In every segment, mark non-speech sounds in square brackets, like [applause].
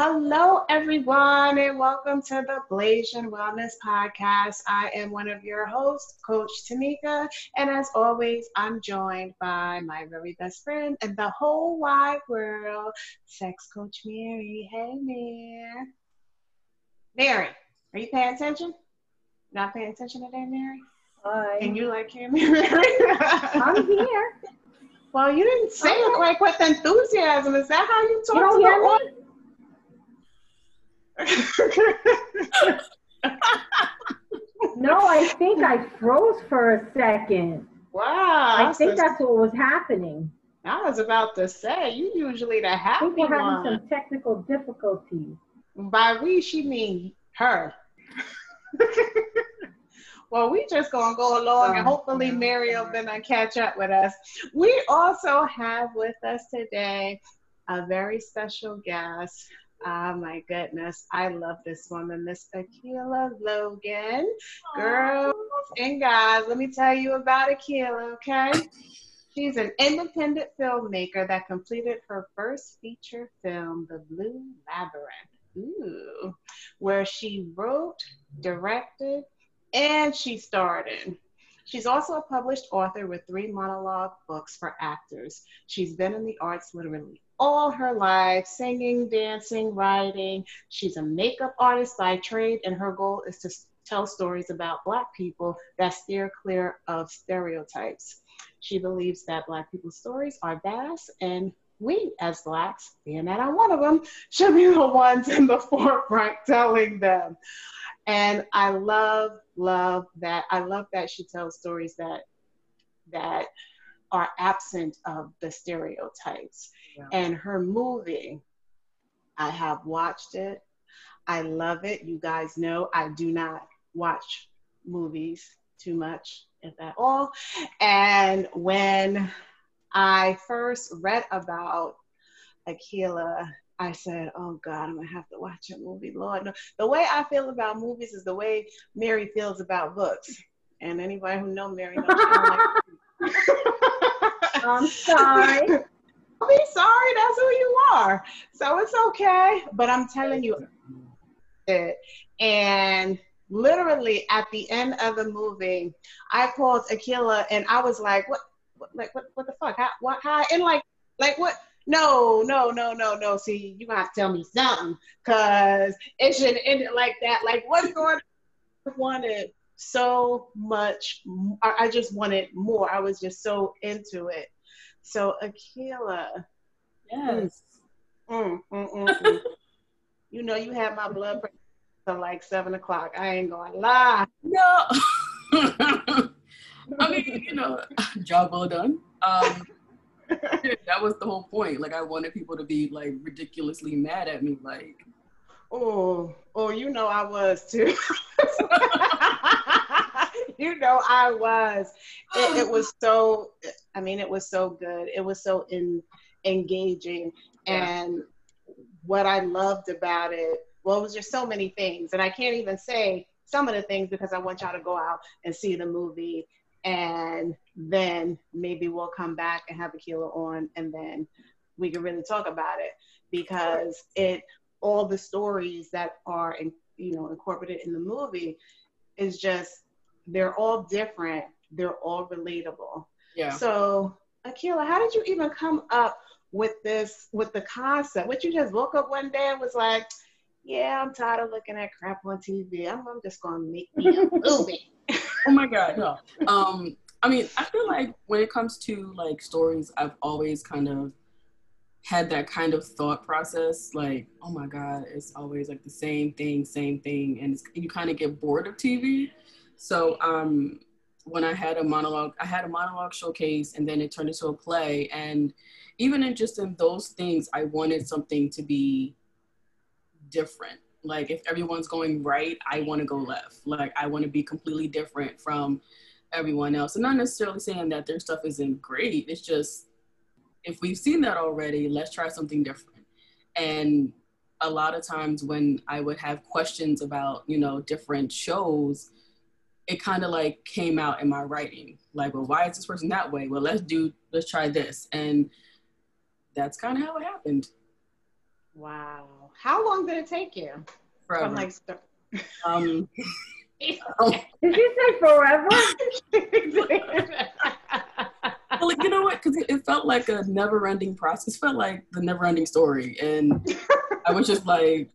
Hello, everyone, and welcome to the Blasian Wellness Podcast. I am one of your hosts, Coach Tamika, and as always, I'm joined by my very best friend and the whole wide world, Sex Coach Mary. Hey, Mary. Mary, are you paying attention? Not paying attention today, Mary? Hi. And you like hearing [laughs] me, Mary? I'm here. Well, you didn't say it like with enthusiasm. Is that how you talk You to me? [laughs] No, I think I froze for a second. wow. I think so- that's what was happening. I was about to say, you usually the I happy think we're having one. some technical difficulties. By we, she mean her. [laughs] well, we just gonna go along and Oh, hopefully. Mary will gonna catch up with us. We also have with us today a very special guest. Oh my goodness, I love this woman, Miss Akila Logan. Girls and guys, let me tell you about Akila, okay? She's an independent filmmaker that completed her first feature film, The Blue Labyrinth, ooh, where she wrote, directed, and she starred in. She's also a published author with three monologue books for actors. She's been in the arts literally all her life singing, dancing, writing. She's a makeup artist by trade, and her goal is to tell stories about Black people that steer clear of stereotypes. She believes that Black people's stories are vast, and we, as Blacks, being that I'm one of them, should be the ones in the [laughs] forefront telling them. And I love, love that. I love that she tells stories that that are absent of the stereotypes. Yeah. And her movie, I have watched it. I love it. You guys know I do not watch movies too much, if at all. And when I first read about Akila, I said, "Oh God, I'm gonna have to watch a movie." Lord, no. the way I feel about movies is the way Mary feels about books. And anybody who know Mary knows she like [laughs] I'm sorry. [laughs] Don't be sorry. That's who you are. So it's okay. But I'm telling you, it. And literally at the end of the movie, I called Akila and I was like, "What? what like what? What the fuck? How? What? How?" And like, like what? No, no, no, no, no. See, you gotta have to tell me something, cause it shouldn't end it like that. Like, what's going? on? I wanted so much. I just wanted more. I was just so into it. So Akila, Yes. mm, mm, mm, mm. [laughs] you know you had my blood pressure till like seven o'clock. I ain't gonna lie. No. [laughs] I mean, you know, [laughs] job well done. Um, that was the whole point. Like, I wanted people to be like ridiculously mad at me. Like, Oh, oh, you know I was too. [laughs] you know I was. It, it was so. I mean, it was so good. It was so in, engaging, Yeah. and what I loved about it. Well, it was just so many things, and I can't even say some of the things because I want y'all to go out and see the movie, and then maybe we'll come back and have Akila on, and then we can really talk about it. Because it all the stories that are in, you know incorporated in the movie is just they're all different. They're all relatable. Yeah. so akila how did you even come up with this with the concept? What you just woke up one day and was like yeah i'm tired of looking at crap on tv i'm, I'm just gonna make me a [laughs] movie. Oh my God, no. Um, I mean, I feel like when it comes to like stories, I've always kind of had that kind of thought process. Like, oh my God, it's always like the same thing, same thing, and you kind of get bored of TV. So, um, when I had a monologue, I had a monologue showcase, and then it turned into a play. And even in just in those things, I wanted something to be different. Like if everyone's going right, I want to go left. Like I want to be completely different from everyone else. And not necessarily saying that their stuff isn't great. It's just if we've seen that already, let's try something different. And a lot of times when I would have questions about, you know, different shows, it kind of like came out in my writing. Like, well, why is this person that way? Well, let's do, let's try this. And that's kind of how it happened. Wow. How long did it take you? Forever. From like um, [laughs] [laughs] Did you say forever? [laughs] well, you know what? Because it, it felt like a never-ending process. It felt like the never-ending story, and I was just like,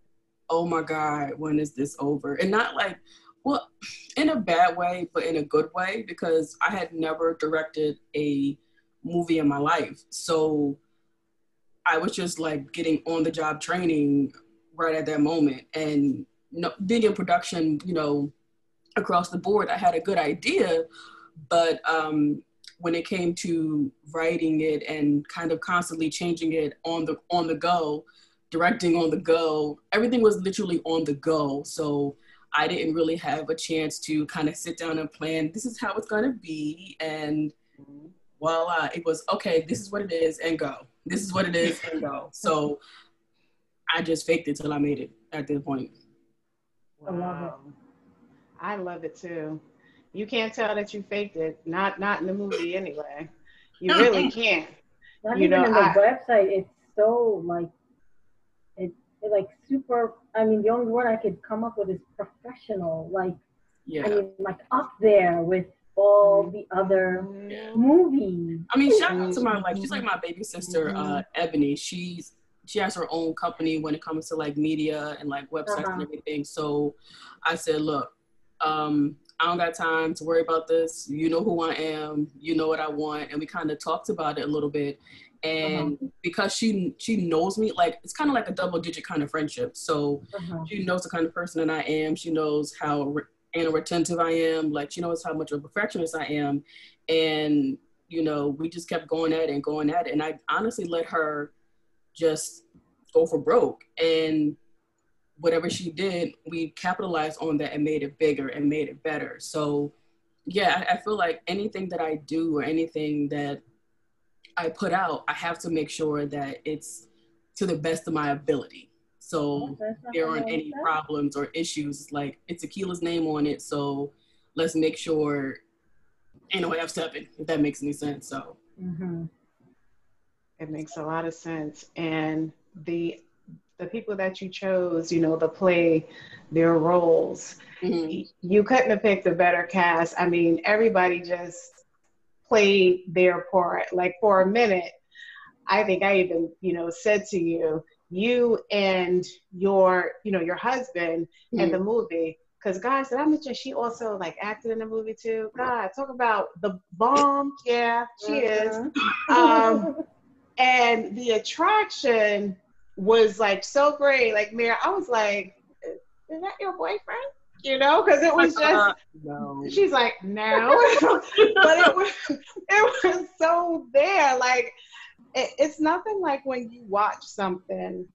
"Oh my god, when is this over?" And not like, well, in a bad way, but in a good way because I had never directed a movie in my life, so I was just like getting on-the-job training right at that moment, and know, being in production, you know, across the board, I had a good idea, but um, when it came to writing it and kind of constantly changing it on the on the go, directing on the go, everything was literally on the go. So I didn't really have a chance to kind of sit down and plan. This is how it's gonna be, and voila, it was okay. This is what it is, and go. This is what it is, and go. So I just faked it till I made it at this point. Wow. I love it too. You can't tell that you faked it. Not not in the movie anyway. You really can't. Not You even know, in the I- website. It's so like it, it like super. I mean, the only word I could come up with is professional. Like Yeah. I mean, like up there with all the other Mhm. movies. I mean, shout out to my like she's like my baby sister, uh, Ebony. She's she has her own company when it comes to like media and like websites and Uh-huh. everything. So I said, look, um, I don't got time to worry about this. You know who I am. You know what I want, and we kind of talked about it a little bit. And because she she knows me, like it's kind of like a double digit kind of friendship. So Uh-huh. she knows the kind of person that I am. She knows how re- and retentive I am. Like she knows how much of a perfectionist I am. And you know, we just kept going at it and going at it. And I honestly let her just go for broke. And whatever she did, we capitalized on that and made it bigger and made it better. So yeah, I, I feel like anything that I do or anything that I put out, I have to make sure that it's to the best of my ability. So That's there aren't any said. problems or issues. Like it's Akila's name on it, so let's make sure ain't no F seven if that makes any sense. So Mhm. It makes a lot of sense. And the the people that you chose, you know, to play their roles, mhm. you couldn't have picked a better cast. I mean, everybody just played their part. Like for a minute, I think I even, you know, said to you, you and your, you know, your husband in the movie. Because guys, said, I mentioned she also like acted in the movie too. God, talk about the bomb. Yeah, she is. Mhm. Um, and the attraction was like so great. Like, Mary, I was like, is that your boyfriend? You know, because it was just, Uh, no. she's like, no. [laughs] but it was, it was so there. Like, it, it's nothing like when you watch something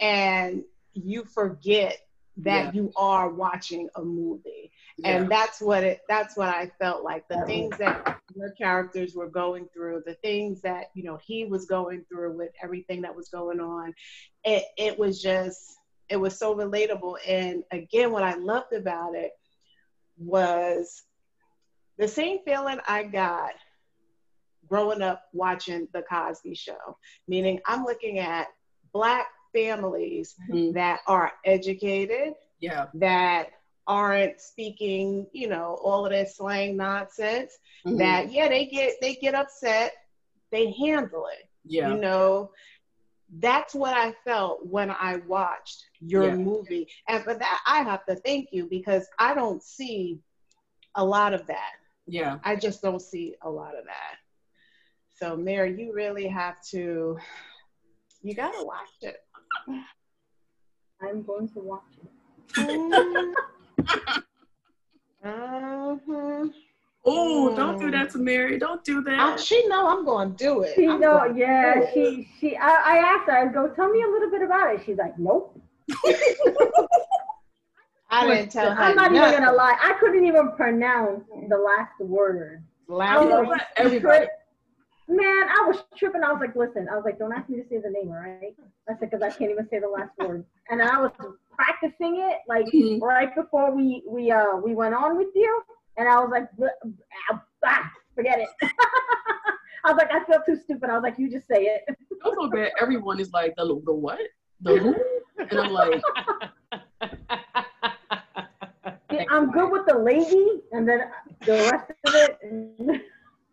and you forget that Yeah. you are watching a movie Yeah. and that's what it that's what i felt like the things that your characters were going through the things that you know he was going through with everything that was going on it it was just it was so relatable and again what i loved about it was the same feeling i got growing up watching the cosby show meaning i'm looking at black families Mhm. that are educated yeah. that aren't speaking, you know, all of this slang nonsense. Mhm. That yeah, they get they get upset, they handle it. yeah. You know, that's what I felt when I watched your Yeah. movie. And for that, I have to thank you because I don't see a lot of that. Yeah. I just don't see a lot of that. So, Mary, you really have to, you got to watch it. I'm going to watch it. Mhm. Oh, don't do that to Mary. Don't do I, that. she know I'm going to do it. She I'm know, yeah, it. she she. I, I asked her. I go, tell me a little bit about it. She's like, nope. [laughs] I didn't tell her. I'm not even gonna lie. I couldn't even pronounce the last word. You Loud know was what? Everybody. Man, I was tripping. I was like, listen. I was like, don't ask me to say the name, all right? I said because I can't even say the last word. And I was practicing it like Mhm. right before we we uh we went on with you, and I was like, ah, ah, forget it. [laughs] I was like, I feel too stupid. I was like, you just say it. I feel bad. Everyone is like the the what? the who? [laughs] And I'm like, Yeah, I'm good with the lady, and then the rest of it. [laughs]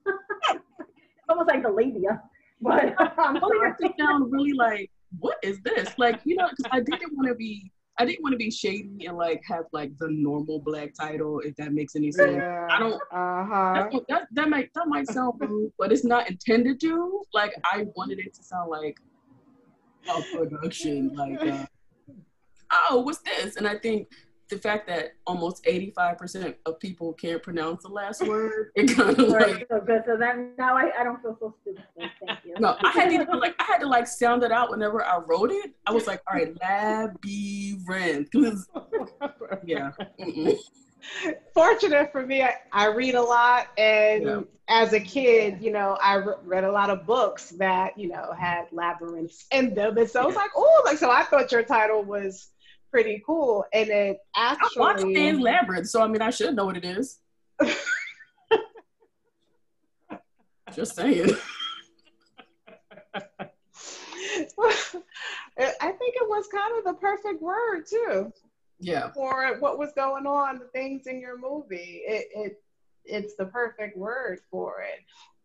it's almost like the labia, but I'm oh, sorry. I sound really like, what is this? Like, you know, because I didn't want to be, I didn't want to be shady and like have like the normal black title, if that makes any sense. Yeah. I don't- Uh huh. That that might that might sound rude, but it's not intended to. Like I wanted it to sound like a production, like uh, [laughs] oh, what's this? And I think the fact that almost eighty five percent of people can't pronounce the last word, it kind of Right, like so good. So then now I, I don't feel so stupid. Thank you. [laughs] no, I had to like I had to like sound it out whenever I wrote it. I was like, all right, labyrinth, because [laughs] yeah, mm-mm. Fortunate for me, I, I read a lot, and Yeah. as a kid, you know, I re- read a lot of books that you know had labyrinths in them, and so I was like, oh, like so I thought your title was pretty cool, and it actually. I watched Pan's Labyrinth, so I mean, I should know what it is. [laughs] Just saying. [laughs] [laughs] I think it was kind of the perfect word too Yeah. for what was going on, the things in your movie. It it it's the perfect word for it,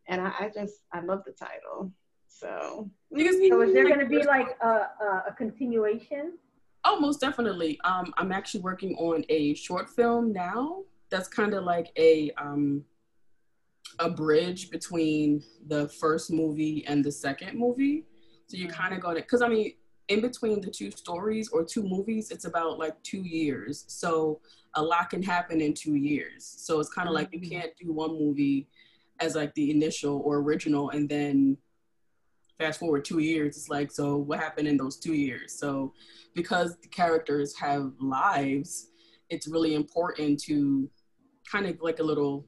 and I, I just I love the title. So So is there going to be like a, a, a continuation? Oh, most definitely. Um, I'm actually working on a short film now. That's kind of like a um, a bridge between the first movie and the second movie. So you're kind of going to, because I mean, in between the two stories or two movies, it's about like two years. So a lot can happen in two years. So it's kind of like you Mhm. can't do one movie as like the initial or original and then fast forward two years. It's like, so what happened in those two years? So because the characters have lives, it's really important to kind of like a little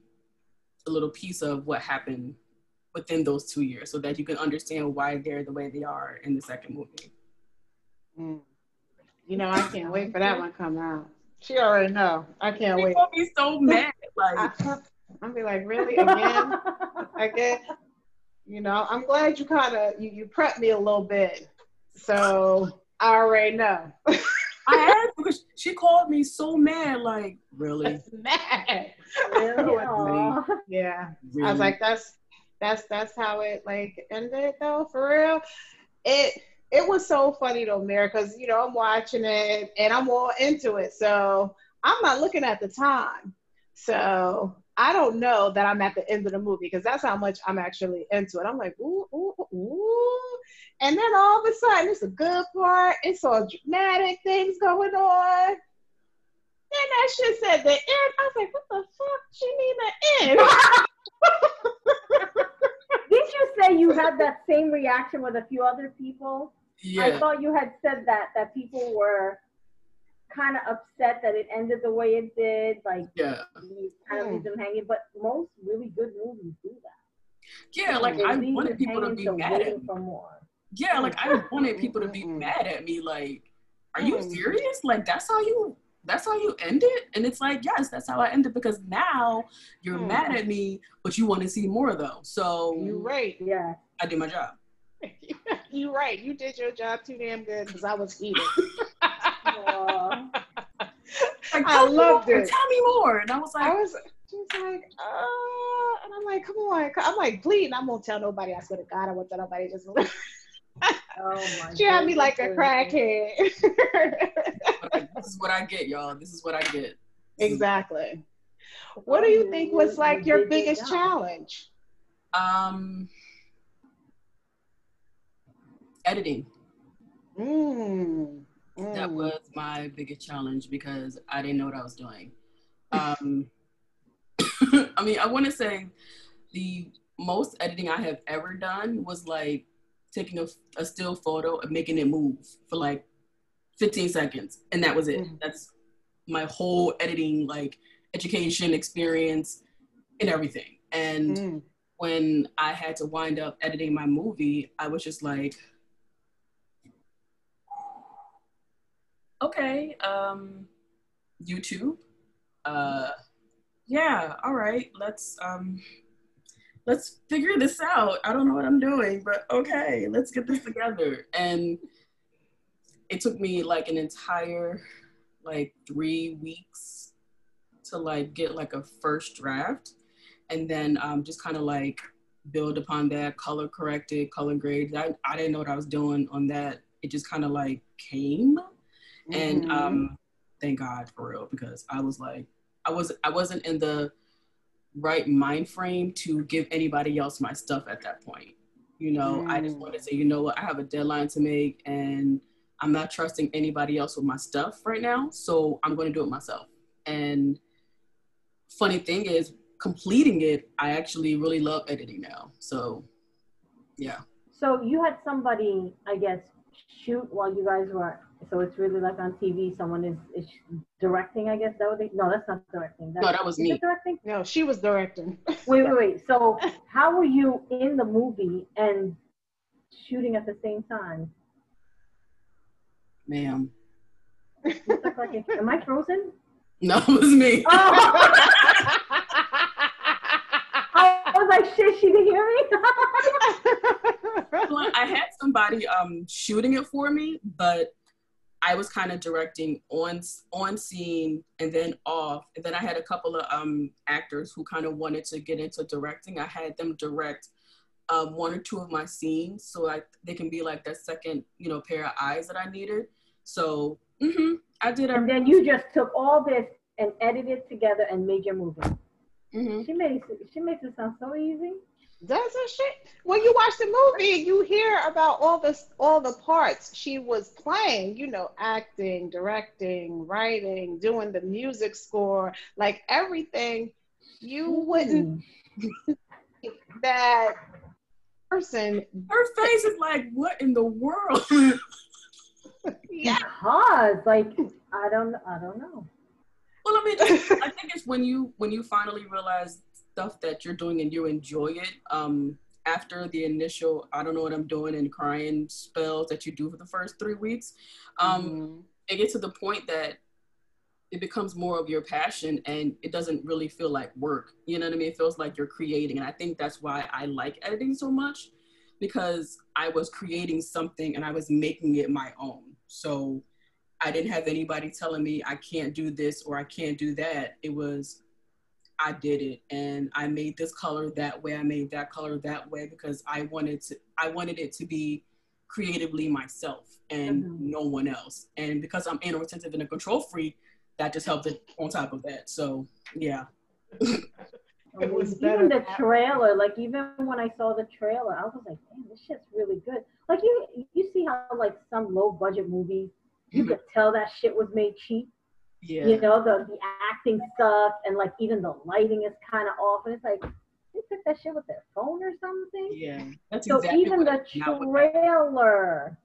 a little piece of what happened within those two years so that you can understand why they're the way they are in the second movie. mm. you know, I can't wait for that one to come out. She already know. I can't wait. People be so mad. Like I, [laughs] I'll be like, really again, [laughs] again. You know, I'm glad you kind of you you prepped me a little bit, so I already know. I had because she called me so mad, like, really? [laughs] Mad. Really? Yeah. really? I was like, that's that's that's how it like ended though, for real. It it was so funny though, Mary, because you know I'm watching it and I'm all into it. So I'm not looking at the time. So I don't know that I'm at the end of the movie because that's how much I'm actually into it. I'm like, ooh, ooh, ooh. And then all of a sudden it's a good part. It's all dramatic things going on. Then that shit said the end. I was like, what the fuck? She mean the end? [laughs] Didn't you say you had that same reaction with a few other people? Yeah. I thought you had said that that people were kind of upset that it ended the way it did, like yeah, you kind of Hmm. leave them hanging. But most really good movies do that. yeah. Like They I wanted people to be till mad at waiting me. for more. Yeah, like I wanted people to be mad at me. Like, are you Mm. serious? Like that's how you that's how you end it? And it's like, yes, that's how I end it because now you're Mm. mad at me, but you want to see more though. So you're right. Yeah. I did my job. [laughs] you right. You did your job too damn good because I was heated. [laughs] Aw. Like, I tell me loved more, it. Tell me more. And I was like, I was just like, uh, and I'm like, come on. I'm like, please. I'm gonna tell nobody. I swear to God, I won't tell nobody. Just [laughs] Oh my. she had me like a crackhead. like, this is what I get, y'all. This is what I get. exactly. What do you think was like your biggest challenge? Um, editing. Mm. That Mm. was my biggest challenge because I didn't know what I was doing. Um, [coughs] I mean, I want to say the most editing I have ever done was like taking a, a still photo and making it move for like 15 seconds, and that was it. Mhm. That's my whole editing, like education experience and everything. And Mm. when I had to wind up editing my movie, I was just like, okay, um, YouTube, uh, yeah, all right, let's um, let's figure this out. I don't know what I'm doing, but okay, let's get this together. And it took me like an entire like three weeks to like get like a first draft and then um, just kind of like build upon that color corrected color grade I, I didn't know what i was doing on that it just kind of like came mm-hmm. and um thank god for real because i was like i was i wasn't in the right mind frame to give anybody else my stuff at that point you know mm. i just mm. wanted to say you know what i have a deadline to make and i'm not trusting anybody else with my stuff right now so i'm going to do it myself and funny thing is completing it, I actually really love editing now. So, yeah. So you had somebody, I guess, shoot while you guys were. So it's really like on TV. Someone is, is directing. I guess that would be. No, that's not directing. That's, no, that was me. Directing? No, she was directing. wait, wait, wait. So [laughs] how were you in the movie and shooting at the same time? Ma'am. Like, am I frozen? No, it was me. Oh. I was like, shit, she didn't hear me. [laughs] I had somebody um, shooting it for me, but I was kind of directing on on scene and then off. And then I had a couple of um, actors who kind of wanted to get into directing. I had them direct um, one or two of my scenes, so like they can be like that second, you know, pair of eyes that I needed. So mm-hmm, I did. And then you just took all this and edited it together and made your movie. Mm-hmm. She makes it, she makes it sound so easy. Doesn't she? When you watch the movie, you hear about all this, all the parts she was playing. You know, acting, directing, writing, doing the music score, like everything. You wouldn't hmm. [laughs] that person. Her face is like, what in the world? [laughs] yeah, because like I don't, I don't know. Well, I mean, I think it's when you when you finally realize stuff that you're doing and you enjoy it. Um, after the initial I don't know what I'm doing and crying spells that you do for the first three weeks, um, mm-hmm. it gets to the point that it becomes more of your passion and it doesn't really feel like work. You know what I mean? It feels like you're creating. And I think that's why I like editing so much because I was creating something and I was making it my own. So I didn't have anybody telling me I can't do this or I can't do that. It was I did it and I made this color that way. I made that color that way because I wanted to I wanted it to be creatively myself and mm-hmm. no one else. And because I'm anal retentive and a control freak, that just helped it on top of that. So yeah. it was even the trailer, like even when I saw the trailer, I was like, damn, this shit's really good. Like you you see how like some low budget movies you could tell that shit was made cheap. Yeah. You know, the, the acting stuff and like even the lighting is kind of off. And it's like, they took that shit with their phone or something. Yeah. That's so exactly even the trailer,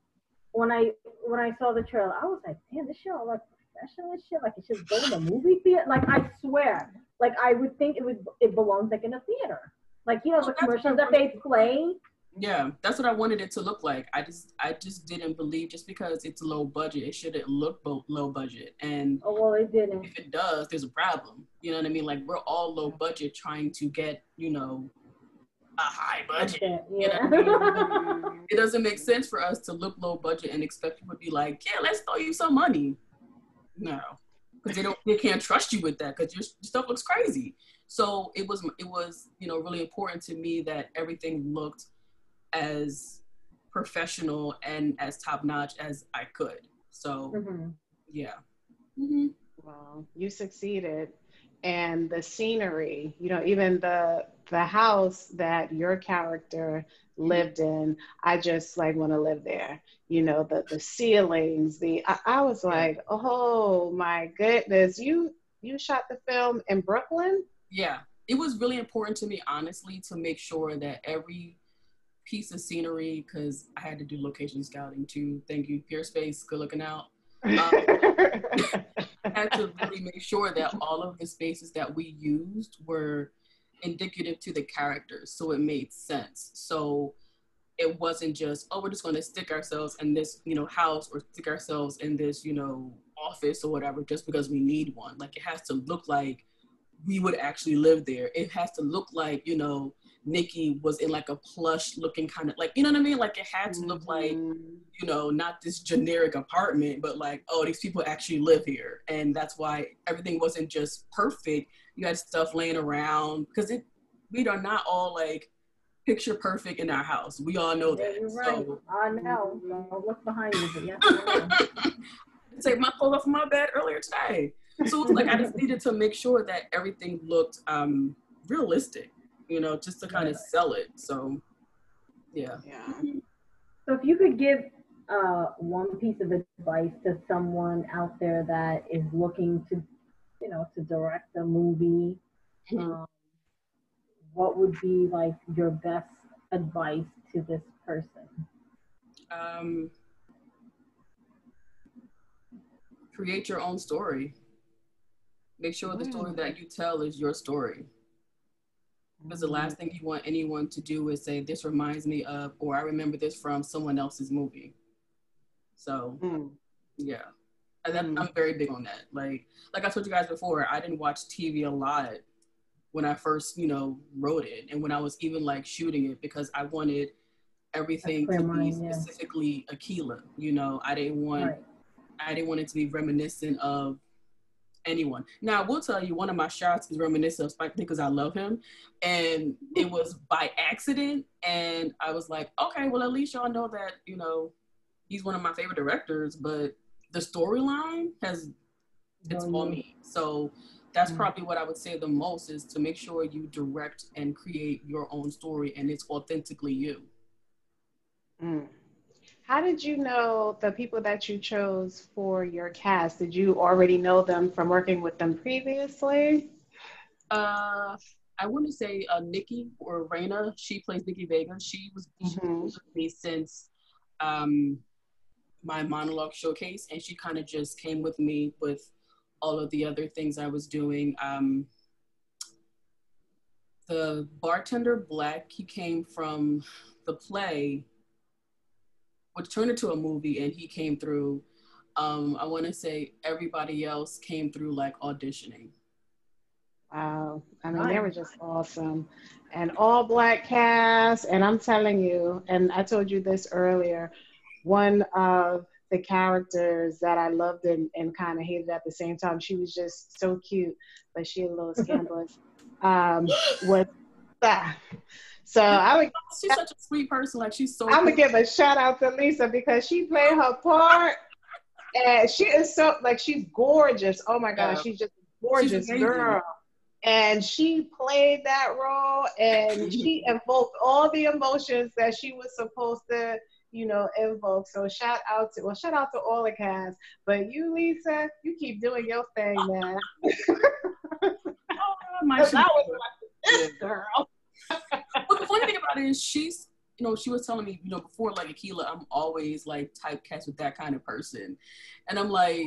when I when I saw the trailer, I was like, damn, this shit all like professional and shit. Like it's just go to the movie theater. Like I swear, like I would think it would it belongs like in a theater. Like you know the commercials that they play yeah that's what i wanted it to look like. I just i just didn't believe just because it's low budget it shouldn't look low budget. And oh well it didn't. if it does there's a problem. You know what i mean? Like we're all low budget trying to get you know a high budget. yeah. You know I mean? [laughs] [laughs] it doesn't make sense for us to look low budget and expect people to be like yeah let's throw you some money. No. Because they don't they can't trust you with that because your stuff looks crazy. So it was it was you know really important to me that everything looked as professional and as top notch as I could. So, mm-hmm. yeah. Mm-hmm. Well, you succeeded, and the scenery, you know, even the the house that your character lived in, I just like want to live there. You know, the the ceilings, the I, I was like, oh my goodness, you you shot the film in Brooklyn? Yeah, it was really important to me, honestly, to make sure that every piece of scenery because I had to do location scouting too. Thank you, Peerspace. Good looking out. [laughs] Um, I [laughs] had to really make sure that all of the spaces that we used were indicative to the characters, so it made sense. So it wasn't just oh we're just going to stick ourselves in this you know house or stick ourselves in this you know office or whatever just because we need one. Like it has to look like we would actually live there. It has to look like you know Nikki was in like a plush looking kind of like you know what I mean? Like it had to look like Mhm. you know not this generic apartment, but like oh these people actually live here, and that's why everything wasn't just perfect. You had stuff laying around because it we are not all like picture perfect in our house. We all know Yeah, that. you're right. So I know. Don't look behind you, yes, I take my clothes off my bed earlier today. So it's like I just needed to make sure that everything looked um realistic, you know, just to kind of sell it. So yeah. Yeah. So if you could give uh, one piece of advice to someone out there that is looking to, you know, to direct a movie, Mhm. um, what would be like your best advice to this person? Um create your own story. Make sure the story Mm. that you tell is your story. Because the last thing you want anyone to do is say, This reminds me of, or I remember this from someone else's movie. So Mm. Yeah. Mm. I'm very big on that. Like like I told you guys before, I didn't watch TV a lot when I first, you know, wrote it and when I was even like shooting it because I wanted everything to be mind, yeah. specifically Akila. You know, I didn't want Right. I didn't want it to be reminiscent of anyone. Now I will tell you one of my shots is reminiscent of Spike because I love him. And it was by accident. And I was like, okay, well at least y'all know that, you know, he's one of my favorite directors, but the storyline has it's all me. So that's probably what I would say the most is to make sure you direct and create your own story and it's authentically you. Mm. How did you know the people that you chose for your cast? Did you already know them from working with them previously? Uh, I want to say uh, Nikki or Raina. She plays Nikki Vega. She was Mhm. with me since um, my monologue showcase, and she kind of just came with me with all of the other things I was doing. Um, the bartender Black, he came from the play, which turned into a movie, and he came through. Um, I want to say everybody else came through like auditioning. Wow. I mean, they were just awesome. And all black cast. And I'm telling you, and I told you this earlier, one of the characters that I loved and, and kind of hated at the same time, she was just so cute, but she a little [laughs] scandalous, um, was that. So I would She's such a sweet person. Like she's so. I'm gonna give a shout out to Lisa because she played her part, and she is so like she's gorgeous. Oh my gosh, Yeah. she's just a gorgeous girl, and she played that role, and [laughs] she invoked all the emotions that she was supposed to, you know, invoke. So shout out to well, shout out to all the cast, but you, Lisa, you keep doing your thing, man. [laughs] Oh, my I was like, this girl. [laughs] But the funny thing about it is she's you know she was telling me you know before like Akila I'm always like typecast with that kind of person, and I'm like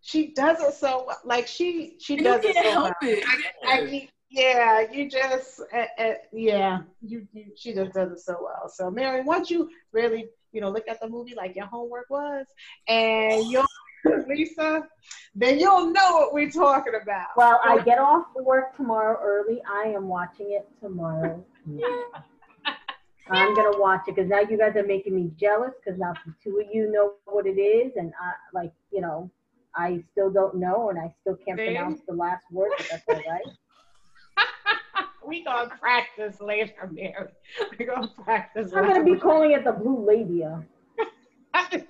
She does it so like she she and does it can't so help well. it. I, Yeah. I, yeah, you just, uh, uh, yeah, you, you, she just does it so well. So, Mary, once you really, you know, look at the movie like your homework was, and you're [laughs] Lisa, then you'll know what we're talking about. Well, I get off work tomorrow early. I am watching it tomorrow. [laughs] I'm gonna watch it because now you guys are making me jealous because now the two of you know what it is, and I like you know I still don't know, and I still can't See? pronounce the last word, but that's all right. [laughs] we gonna practice later, Mary. We gonna practice. I'm gonna be calling it the Blue Labia. [laughs]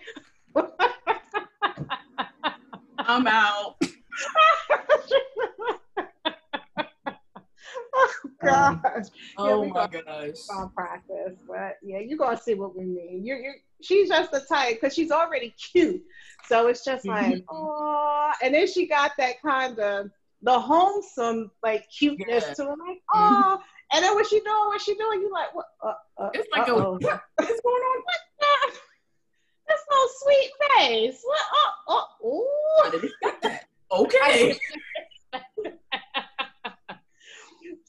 I'm out. Oh [laughs] gosh. Oh we my gosh. on practice, but yeah, you're gonna see what we mean. You're, you're she's just the type because she's already cute, so it's just like [laughs] oh, and then she got that kind of the wholesome like cuteness Yeah. to her, like oh, and then what she doing? What she doing? You like what? Uh, uh, It's like a uh-oh. [laughs] what is going on? What? That's no sweet face. What? Oh, oh, I didn't expect that. Okay.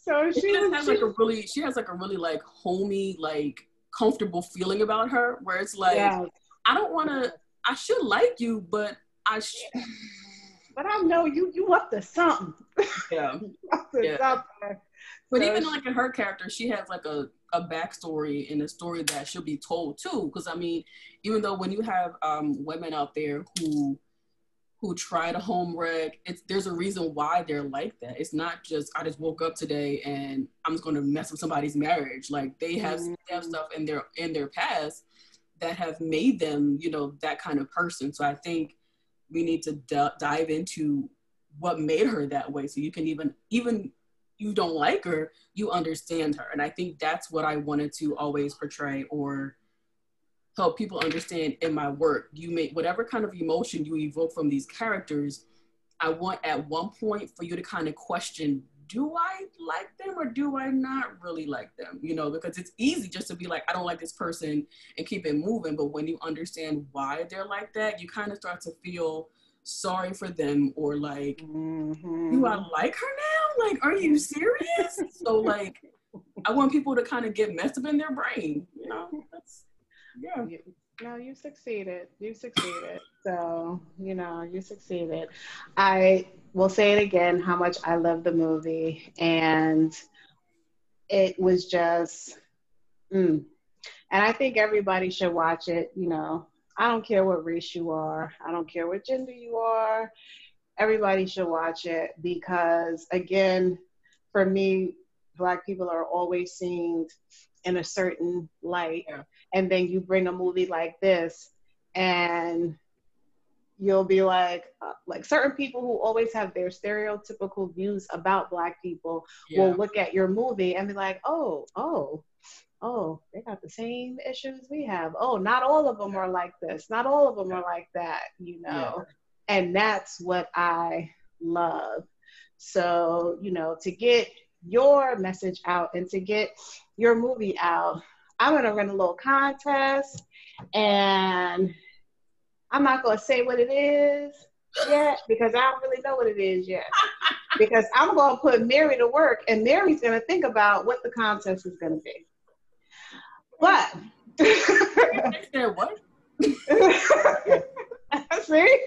So She she just has like a really she has like a really like homey like comfortable feeling about her where it's like yeah. I don't want to I should like you but I sh- But I know you you up to something. yeah [laughs] up to Yeah. something. But so even she, like in her character, she has like a a backstory and a story that should be told too. Because I mean, even though when you have um, women out there who who try to home wreck, it's there's a reason why they're like that. It's not just I just woke up today and I'm just going to mess with somebody's marriage. Like they have, mm-hmm. they have stuff in their in their past that have made them, you know, that kind of person. So I think we need to d- dive into what made her that way so you can even even you don't like her, you understand her. And I think that's what I wanted to always portray or help people understand in my work. You make whatever kind of emotion you evoke from these characters. I want at one point for you to kind of question do I like them or do I not really like them? You know, because it's easy just to be like, I don't like this person and keep it moving. But when you understand why they're like that, you kind of start to feel sorry for them or like, mm-hmm. do I like her now? Like, are you serious? so like, I want people to kind of get messed up in their brain. You know, that's yeah. No, you succeeded. You succeeded. So, you know, you succeeded. I will say it again how much I love the movie. And it was just, mm. and I think everybody should watch it. You know, I don't care what race you are, I don't care what gender you are. Everybody should watch it because, again, for me, Black people are always seen in a certain light. Yeah. And then you bring a movie like this, and you'll be like, uh, like certain people who always have their stereotypical views about Black people yeah. will look at your movie and be like, oh, oh, oh, they got the same issues we have. Oh, not all of them are like this. Not all of them are like that, you know. Yeah. And that's what I love. So, you know, to get your message out and to get your movie out, I'm to run a little contest and I'm not to say what it is yet because I don't really know what it is yet. [laughs] because I'm to put Mary to work and Mary's to think about what the contest is to be. But what? [laughs] See?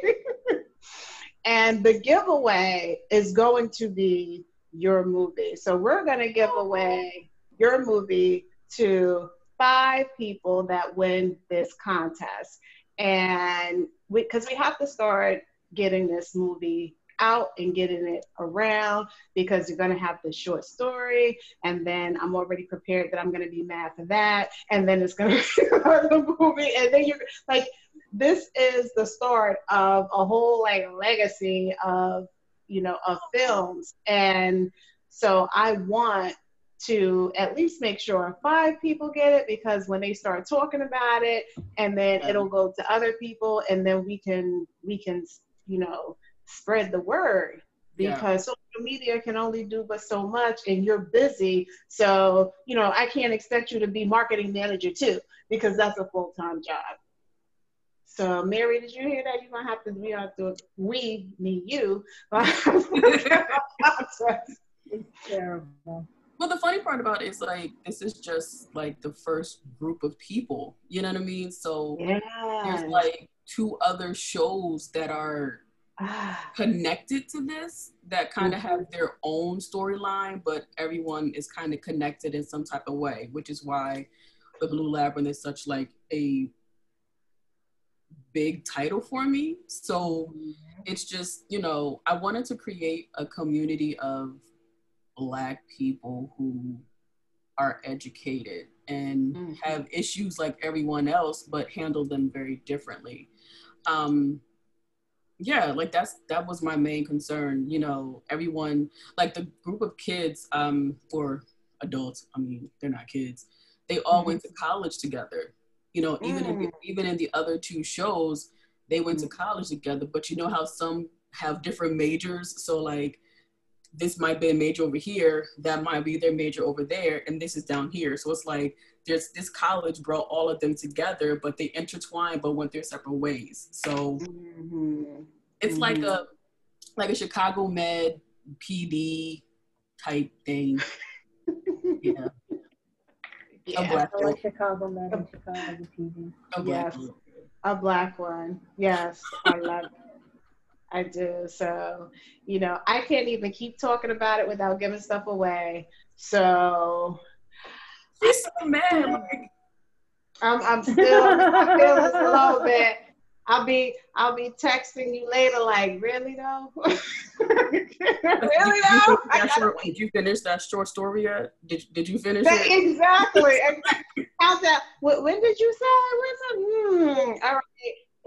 and the giveaway is going to be your movie. So we're going to give oh. away your movie to five people that win this contest. And because we, we have to start getting this movie out and getting it around because you're going to have the short story and then i'm already prepared that i'm going to be mad for that and then it's going [laughs] to be the movie and then you're like this is the start of a whole like legacy of you know of films and so i want to at least make sure five people get it because when they start talking about it and then it'll go to other people and then we can we can you know spread the word. Because yeah. social media can only do but so much and you're busy. So you know i can't expect you to be marketing manager too because that's a full-time job. So mary did you hear that? You're gonna have to be have to read me you. It's [laughs] [laughs] terrible well, the funny part about it is like this is just like the first group of people. You know what I mean? So yes. there's like two other shows that are [sighs] connected to this that kind of have their own storyline, but everyone is kind of connected in some type of way, which is why the Blue Labyrinth is such like a big title for me. So mm-hmm. it's just, you know, I wanted to create a community of black people who are educated and mm-hmm. have issues like everyone else, but handle them very differently. Um, yeah like that's that was my main concern you know everyone like the group of kids um or adults i mean they're not kids they all mm-hmm. went to college together you know even mm. in even in the other two shows they went mm-hmm. to college together but you know how some have different majors so like this might be a major over here that might be their major over there and this is down here so it's like there's this college brought all of them together, but they intertwined but went their separate ways. So mm-hmm. it's mm-hmm. like a like a Chicago Med PD type thing. yeah. [laughs] Yeah, a black like Chicago Med and Chicago PD. A black yes. One. A black one. Yes, I love it. I do. So, you know, I can't even keep talking about it without giving stuff away. So she's so mad. Like, I'm, I'm still I feel this a little [laughs] bit. I'll be I'll be texting you later, like, really though? [laughs] really though? Short, did you finish that short story yet? Did Did you finish that, it? Exactly. exactly. [laughs] How's that? When did you say? When's it? Hmm. All right.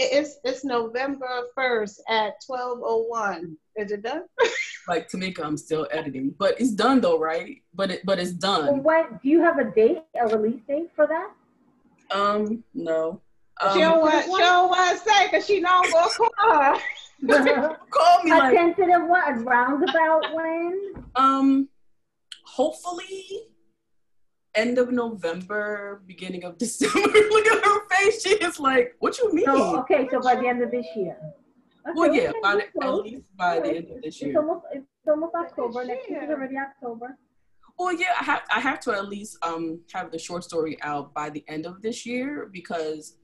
It's it's November first at twelve oh one. Is it done? [laughs] like Tamika, I'm still editing, but it's done though, right? But it but it's done. What do you have a date, a release date for that? Um, no. Um, she don't want she don't want to say because she know I'm gonna call her. [laughs] call me a like tentative what? A Roundabout when? Um, hopefully end of November, beginning of [laughs] December. Look at her face. She is like, "What you mean?" So, okay, so by the end of this year. Okay, well, yeah, by the, at least by the end of this year. It's almost, it's almost October. Next week is already October. Well, yeah, I have I have to at least um have the short story out by the end of this year because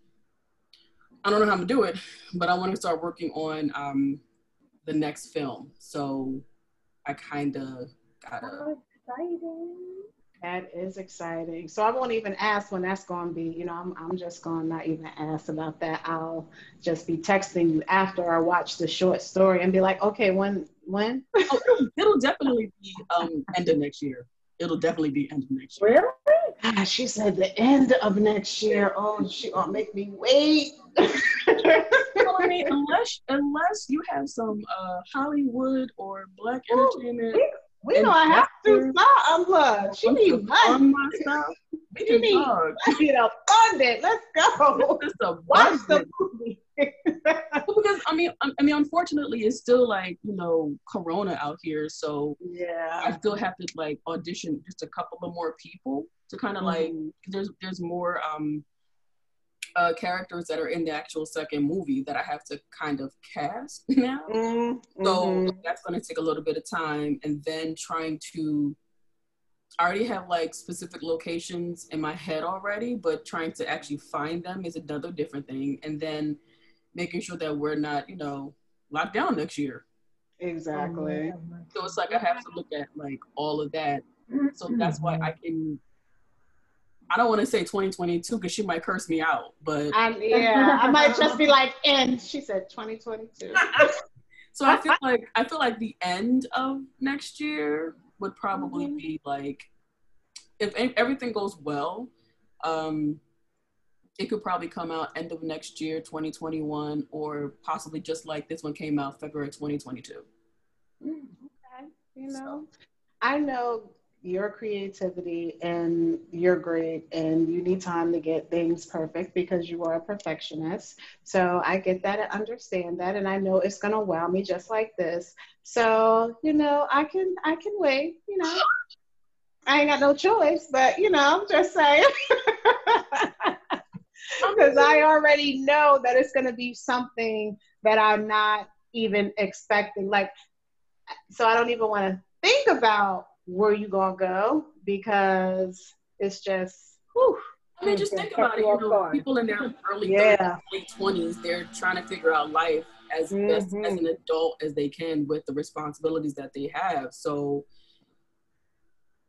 I don't know how I'm gonna do it, but I want to start working on um the next film. So I kind of gotta. Oh, exciting. That is exciting. So I won't even ask when that's going to be. You know, I'm, I'm just going to not even ask about that. I'll just be texting you after I watch the short story and be like, okay, when, when? oh, it'll, it'll definitely be um, end of next year. It'll definitely be end of next year. Really? Ah, she said the end of next year. Oh, she gonna make me wait. well, I mean, unless unless you have some uh, Hollywood or Black entertainment. Ooh, we know I have to unplugged. She needs money. She needs money abundant. Let's go. Just a [laughs] Watch the movie. because I mean, I mean, unfortunately, it's still like you know Corona out here, so yeah, I still have to like audition just a couple of more people to kind of mm-hmm. like there's there's more um uh, characters that are in the actual second movie that I have to kind of cast [laughs] now. Mm-hmm. So that's going to take a little bit of time, and then trying to. I already have like specific locations in my head already, but trying to actually find them is another different thing. And then making sure that we're not, you know, locked down next year. Exactly. So it's like I have to look at like all of that. So that's why I can I don't want to say 2022 because she might curse me out, but um, yeah, I might just be like, and she said 2022. [laughs] so I feel like I feel like the end of next year would probably mm-hmm. be like, if everything goes well, um, it could probably come out end of next year, 2021, or possibly just like this one came out February 2022. Mm, okay, you know, so. I know your creativity and you're great and you need time to get things perfect because you are a perfectionist. So I get that and understand that and I know it's gonna wow me just like this. So, you know, I can I can wait, you know. I ain't got no choice, but you know, I'm just saying. [laughs] Because I already know that it's gonna be something that I'm not even expecting. Like so I don't even want to think about where you gonna go because it's just whew. I mean, just think about it. You know, people in their early yeah. 30s, late 20s, they're trying to figure out life as mm-hmm. best as mm-hmm. an adult as they can with the responsibilities that they have. So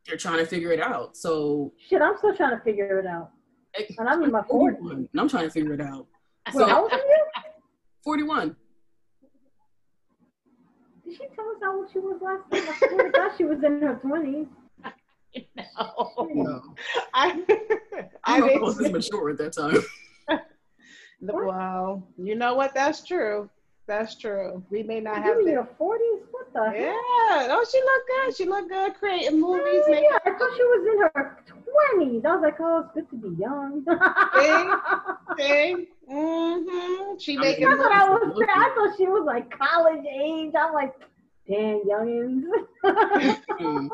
they're trying to figure it out. So shit, I'm still trying to figure it out. And I'm in my 40s. I'm trying to figure it out. So, how old are you? 41. Did she tell us how old she was last time? I swear to God, she was in her twenties. No. no. I, I, I was mature at that time. [laughs] wow. You know what? That's true. That's true. We may not have. In your forties? What the? Heck? Yeah. Heck? Oh, she looked good. She looked good creating movies. Oh, yeah, I thought she was in her twenties. I was like, oh, it's good to be young. see, [laughs] see. Mm-hmm. She making. That's what I was. Saying. I thought she was like college age. I'm like, damn, youngins. [laughs]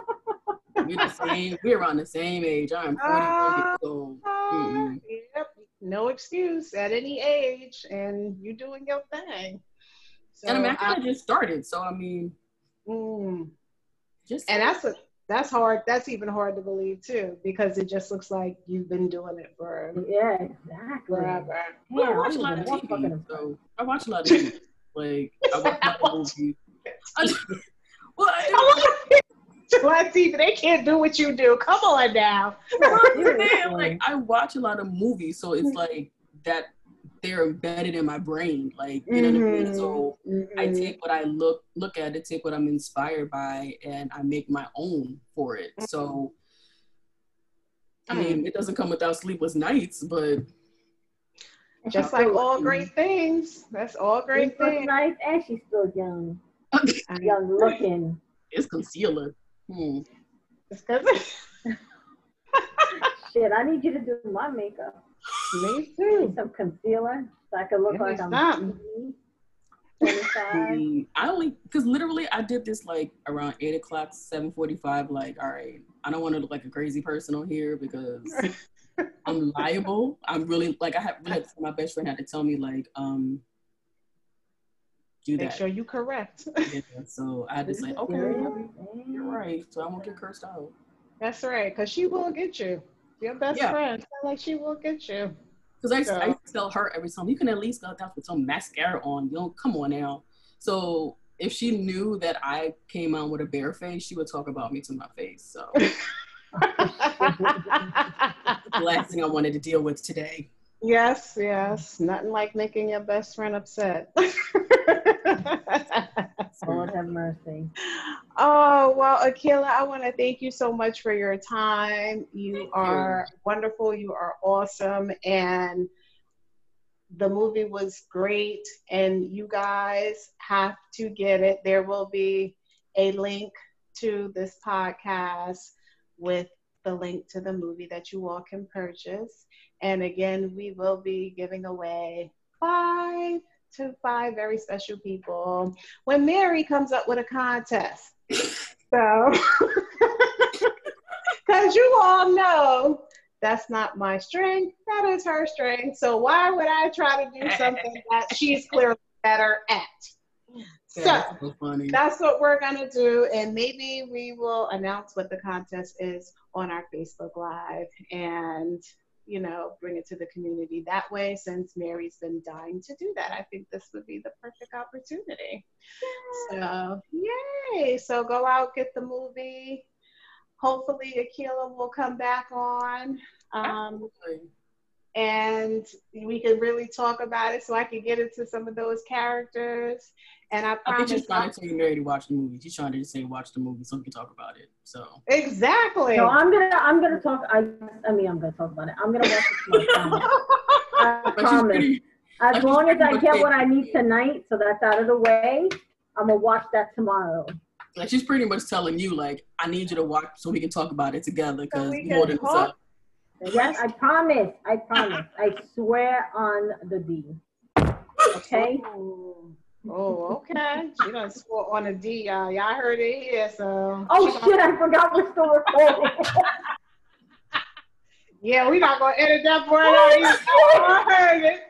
We're the same. We're around the same age. I'm 40 uh, so. Mm-mm. Yep. No excuse at any age, and you doing your thing. So and I mean, I, I just started, so I mean, mm, just and that's a that's hard. That's even hard to believe too, because it just looks like you've been doing it for yeah, exactly. Forever. Yeah, I watch a lot of TV. So I watch a lot of [laughs] TV. Like I watch a lot of [laughs] movies. I, [laughs] well, I, on TV. They can't do what you do. Come on now. like I watch a lot of movies, so it's like that they're embedded in my brain. Like you know mm-hmm. what I mean? So mm-hmm. I take what I look look at it, take what I'm inspired by, and I make my own for it. Mm-hmm. So I mean, it doesn't come without sleepless nights, but just like all great things. That's all great things. Nice, and she's still young, [laughs] young looking. It's concealer. Hmm. It's [laughs] Shit, I need you to do my makeup. Me too. Some concealer so I can look like I'm. I only because literally I did this like around eight o'clock, seven forty-five. Like, all right, I don't want to look like a crazy person on here because [laughs] I'm liable. I'm really like I have really, my best friend had to tell me like um do Make that. sure you correct. yeah, so I just like, okay, you're right. So I won't get cursed out. That's right, because she will get you. Your best yeah. friend, like she will get you. Because I, so. I tell her every time, you can at least go out with some mascara on. You don't come on now. So if she knew that I came out with a bare face, she would talk about me to my face. So the [laughs] last thing I wanted to deal with today. Yes, yes. Nothing like making your best friend upset. [laughs] Lord have mercy. Oh, well, Akila, I want to thank you so much for your time. You thank are you. wonderful. You are awesome. And the movie was great. And you guys have to get it. There will be a link to this podcast with the link to the movie that you all can purchase. And again, we will be giving away five to five very special people when Mary comes up with a contest. so, [laughs] because you all know that's not my strength, that is her strength. So, why would I try to do something [laughs] that she's clearly better at? Yeah, so, so that's what we're gonna do, and maybe we will announce what the contest is on our Facebook Live, and you know, bring it to the community that way since Mary's been dying to do that. I think this would be the perfect opportunity. So, yay. So go out, get the movie. Hopefully, Akila will come back on. Um, and we can really talk about it so I can get into some of those characters. And I promise. I think she's trying to tell you Mary to watch the movie. She's trying to just say watch the movie so we can talk about it. So exactly. No, I'm gonna I'm gonna talk. I I mean I'm gonna talk about it. I'm gonna watch it [laughs] I promise. Pretty, as like long as I get what I need tonight, so that's out of the way, I'm gonna watch that tomorrow. Like she's pretty much telling you, like, I need you to watch so we can talk about it together because so more than up. Yes, I promise. I promise. I swear on the D. [laughs] Okay. Oh, okay. She done swore on a D, y'all. Y'all heard it here, so. Oh shit! I forgot we're still recording. yeah, we're not gonna edit that part out. Y'all all heard it.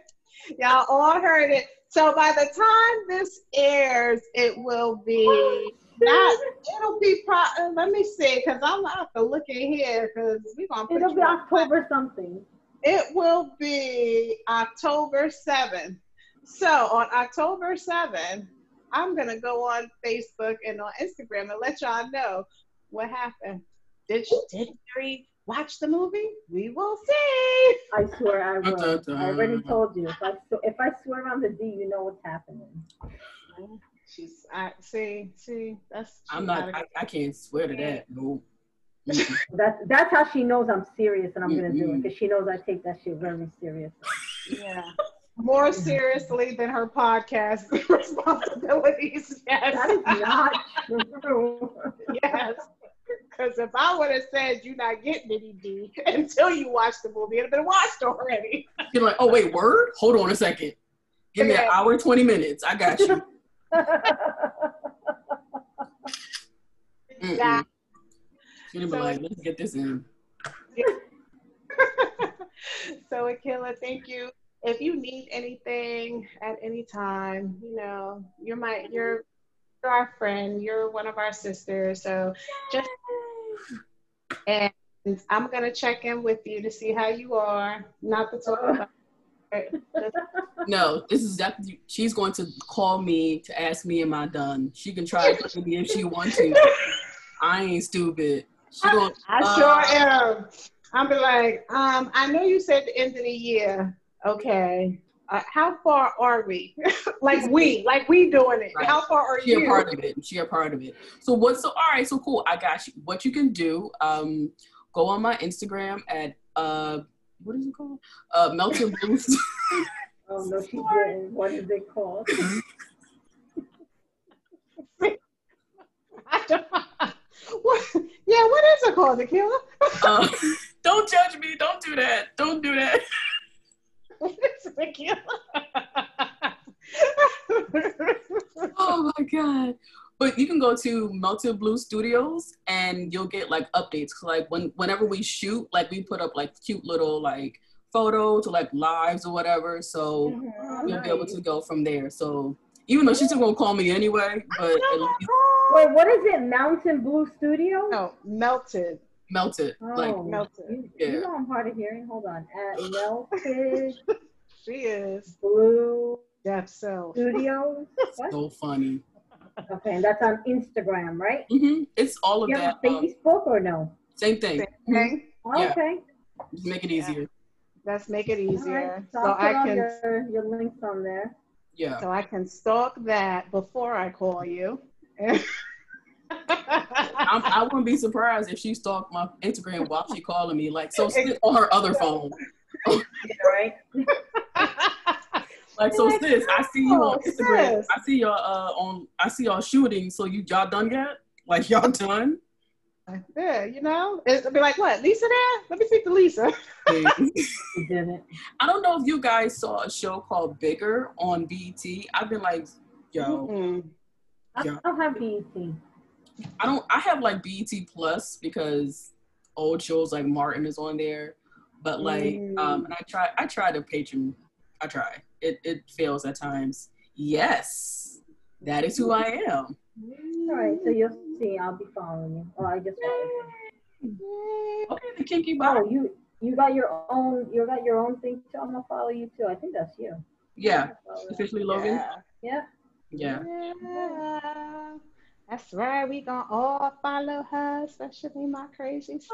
Y'all all heard it. So by the time this airs, it will be not. It'll be pro. Let me see, because I'm gonna have to look in here because we're gonna. It'll be October something. It will be October seventh. So on October 7th, I'm going to go on Facebook and on Instagram and let y'all know what happened. Did you, did Mary watch the movie? We will see. I swear I [laughs] will. I already told you. If I, if I swear on the D, you know what's happening. She's, I see, see, that's. I'm not, I, I, can't swear to that. No. [laughs] that's that's how she knows I'm serious and I'm mm-hmm. gonna do it because she knows I take that shit very serious. Yeah [laughs] more seriously than her podcast [laughs] responsibilities. Yes. That is not true. yes. Because if I would have said you're not getting any D [laughs] until you watch the movie, it'd have been watched already. You're like, oh wait, word? Hold on a second. Give me an hour and 20 minutes. I got you. [laughs] exactly. She'd like, let's get this in. so Akila, thank you if you need anything at any time, you know, you're my you're you're our friend, you're one of our sisters. So just and I'm gonna check in with you to see how you are. Not to talk about [laughs] no, this is definitely. She's going to call me to ask me, "Am I done?" She can try to me if she wants to. I ain't stupid. Gonna, I, I uh, sure am. I'm be like, um, I know you said the end of the year. Okay. Uh, how far are we? [laughs] like we, like we doing it. Right. How far are she you? She a part of it. She a part of it. So what's so all right? So cool. I got you. What you can do? Um, go on my Instagram at uh, what is it called? Uh, Melted Blue. oh no, she didn't. What is it called? [laughs] [laughs] what? Yeah, what is it called, Akila? uh, don't judge me. Don't do that. Don't do that. [laughs] oh my god. But you can go to Melted Blue Studios and you'll get like updates. Like when whenever we shoot, like we put up like cute little like photos or like lives or whatever. So mm-hmm. you'll be able to go from there. So even though she's still gonna call me anyway, but least... wait, what is it? Mountain Blue Studio? No, melted. Melted. Oh, like melted. You, yeah. you know I'm hard of hearing. Hold on. At [laughs] melted. she is blue. Deaf so studio. [laughs] so funny. Okay, and that's on Instagram, right? Mm-hmm. It's all of you that. Have um, Facebook um, or no? Same thing. Same thing. Mm-hmm. Yeah. Okay. Just make it easier. Yeah. Let's make it easier. Right. So, so I can your, your links on there. Yeah. So I can stalk that before I call you. [laughs] I'm, I would not be surprised if she stalked my Instagram while she calling me. Like, so [laughs] on her other phone. right. [laughs] like, so sis, I see you on Instagram. I see y'all uh, on. I see y'all shooting. So you y'all done yet? Like y'all done? Yeah, you know, it'll be like, what, Lisa there? Let me speak to Lisa. [laughs] I don't know if you guys saw a show called Bigger on BET. I've been like, yo, mm-hmm. I don't have BET. I don't. I have like BET Plus because old shows like Martin is on there, but like, mm. um, and I try. I try to patron. I try. It it fails at times. Yes, that is who I am. All right, so you'll see. I'll be following you. Oh, I just followed you. Okay, the kinky body. Oh, you you got your own. You got your own thing too. I'm gonna follow you too. I think that's you. Yeah, officially Logan. Yeah. Yeah. yeah. That's right. We gonna all follow her, especially my crazy sis.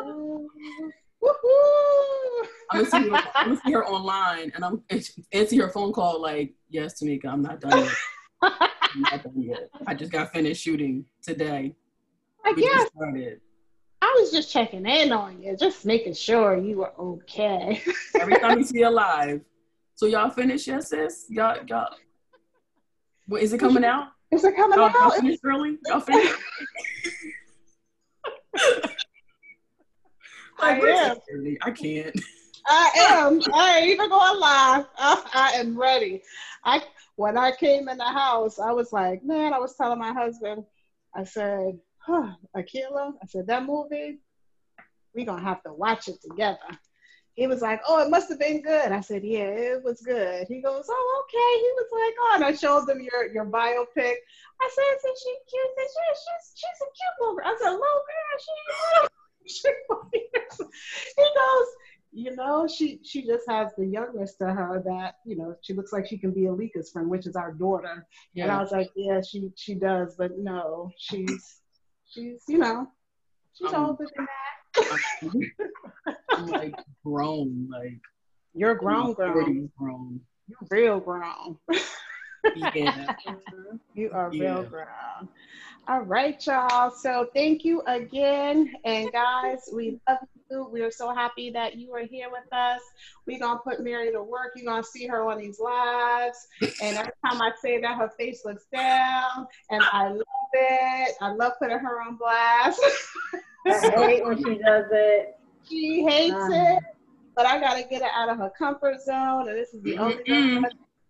Woohoo! I'm gonna, see her, I'm gonna see her online, and I'm answer her phone call like, "Yes, Tamika, I'm not done yet. I'm not done yet. I just got finished shooting today. I we guess. I was just checking in on you, just making sure you were okay. Every time you see her live. So y'all finished, yes, sis? Y'all, y'all. What is it coming out? Is it coming y'all, out? Y'all finished early? Y'all finished? [laughs] like, I am. I can't. I am. I ain't even going live. I, I am ready. I when I came in the house, I was like, man, I was telling my husband, I said, huh, Akila, I said, that movie, we gonna have to watch it together. He was like, oh, it must have been good. I said, yeah, it was good. He goes, oh, okay. He was like, oh, and I showed them your your biopic. I said, is she cute? He said, she's she's a cute little girl. I said, little girl, she, [laughs] she he goes, you know, she she just has the youngest to her that you know she looks like she can be Alika's friend, which is our daughter. Yeah. And I was like, yeah, she she does, but no, she's she's you know she's um, older than that. I'm like grown, like you're grown, grown, grown. You're real grown. yeah, [laughs] you are yeah. real grown. All right, y'all. So thank you again, and guys, we love you. we are so happy that you are here with us. We're going to put Mary to work. You're going to see her on these lives. And every time I say that, her face looks down. And I love it. I love putting her on blast. [laughs] I [laughs] hate when she does it. She hates it. But I got to get her out of her comfort zone. And this is the only thing.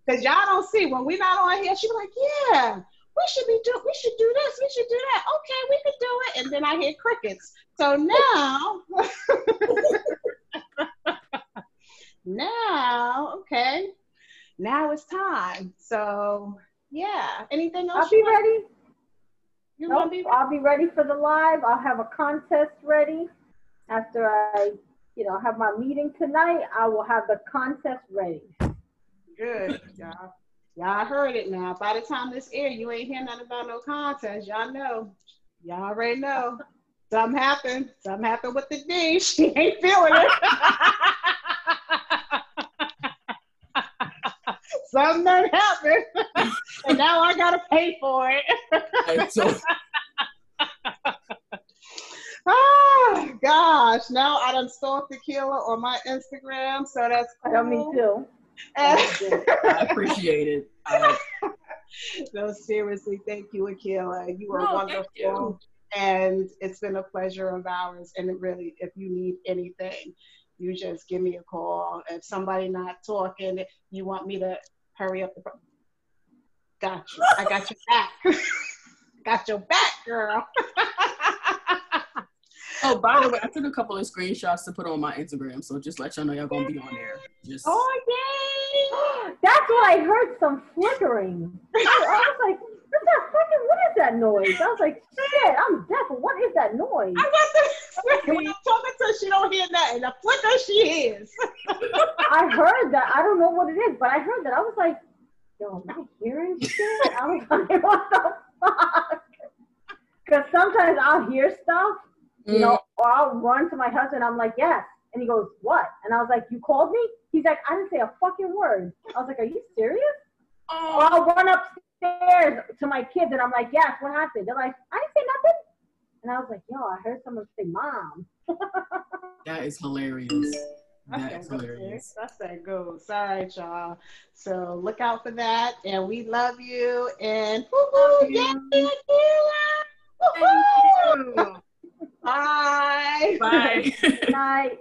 Because y'all don't see, when we're not on here, she be like, yeah we should be do we should do this, we should do that. Okay, we could do it. And then I hear crickets. So now [laughs] now, okay. Now it's time. So yeah. Anything else? I'll be ready. You nope, want to be ready? I'll be ready for the live. I'll have a contest ready. After I, you know, have my meeting tonight, I will have the contest ready. Good, y'all. Y'all heard it now. By the time this air, you ain't hear nothing about no contest. Y'all know. Y'all already know. Something happened. Something happened with the D. She ain't feeling it. [laughs] Something done happened. [laughs] and now I gotta pay for it. so- oh [laughs] gosh. Now I done stalked Akila on my Instagram, so that's cool. I me too. [laughs] I appreciate it. I... no, seriously, thank you, Akila. You are no, wonderful. And it's been a pleasure of ours. And it really, if you need anything, you just give me a call. If somebody not talking, you want me to hurry up got you. I got your back. [laughs] got your back, girl. [laughs] oh, by the way, I took a couple of screenshots to put on my Instagram, so just let y'all know y'all gonna be on there. Just oh yay! [gasps] That's what I heard. Some flickering. I was like, What's that fucking, what is that noise? I was like, shit, I'm deaf. What is that noise? I got the, when I'm talking to her, she don't hear nothing. The flicker she is. [laughs] I heard that. I don't know what it is, but I heard that. I was like, yo, am I hearing shit? I was like, [laughs] what the fuck? Because sometimes I'll hear stuff, you mm. know, or I'll run to my husband. I'm like, yes. And he goes, what? And I was like, you called me? He's like, I didn't say a fucking word. I was like, are you serious? Oh. Or I'll run up upstairs to my kids and I'm like, yes, what happened? They're like, I didn't say nothing. And I was like, yo, I heard someone say mom. [laughs] that is hilarious. That's hilarious. That's that goes. Sorry, y'all. So look out for that. And we love you. And woo-hoo, yay, Thank you. Bye. Bye. Night.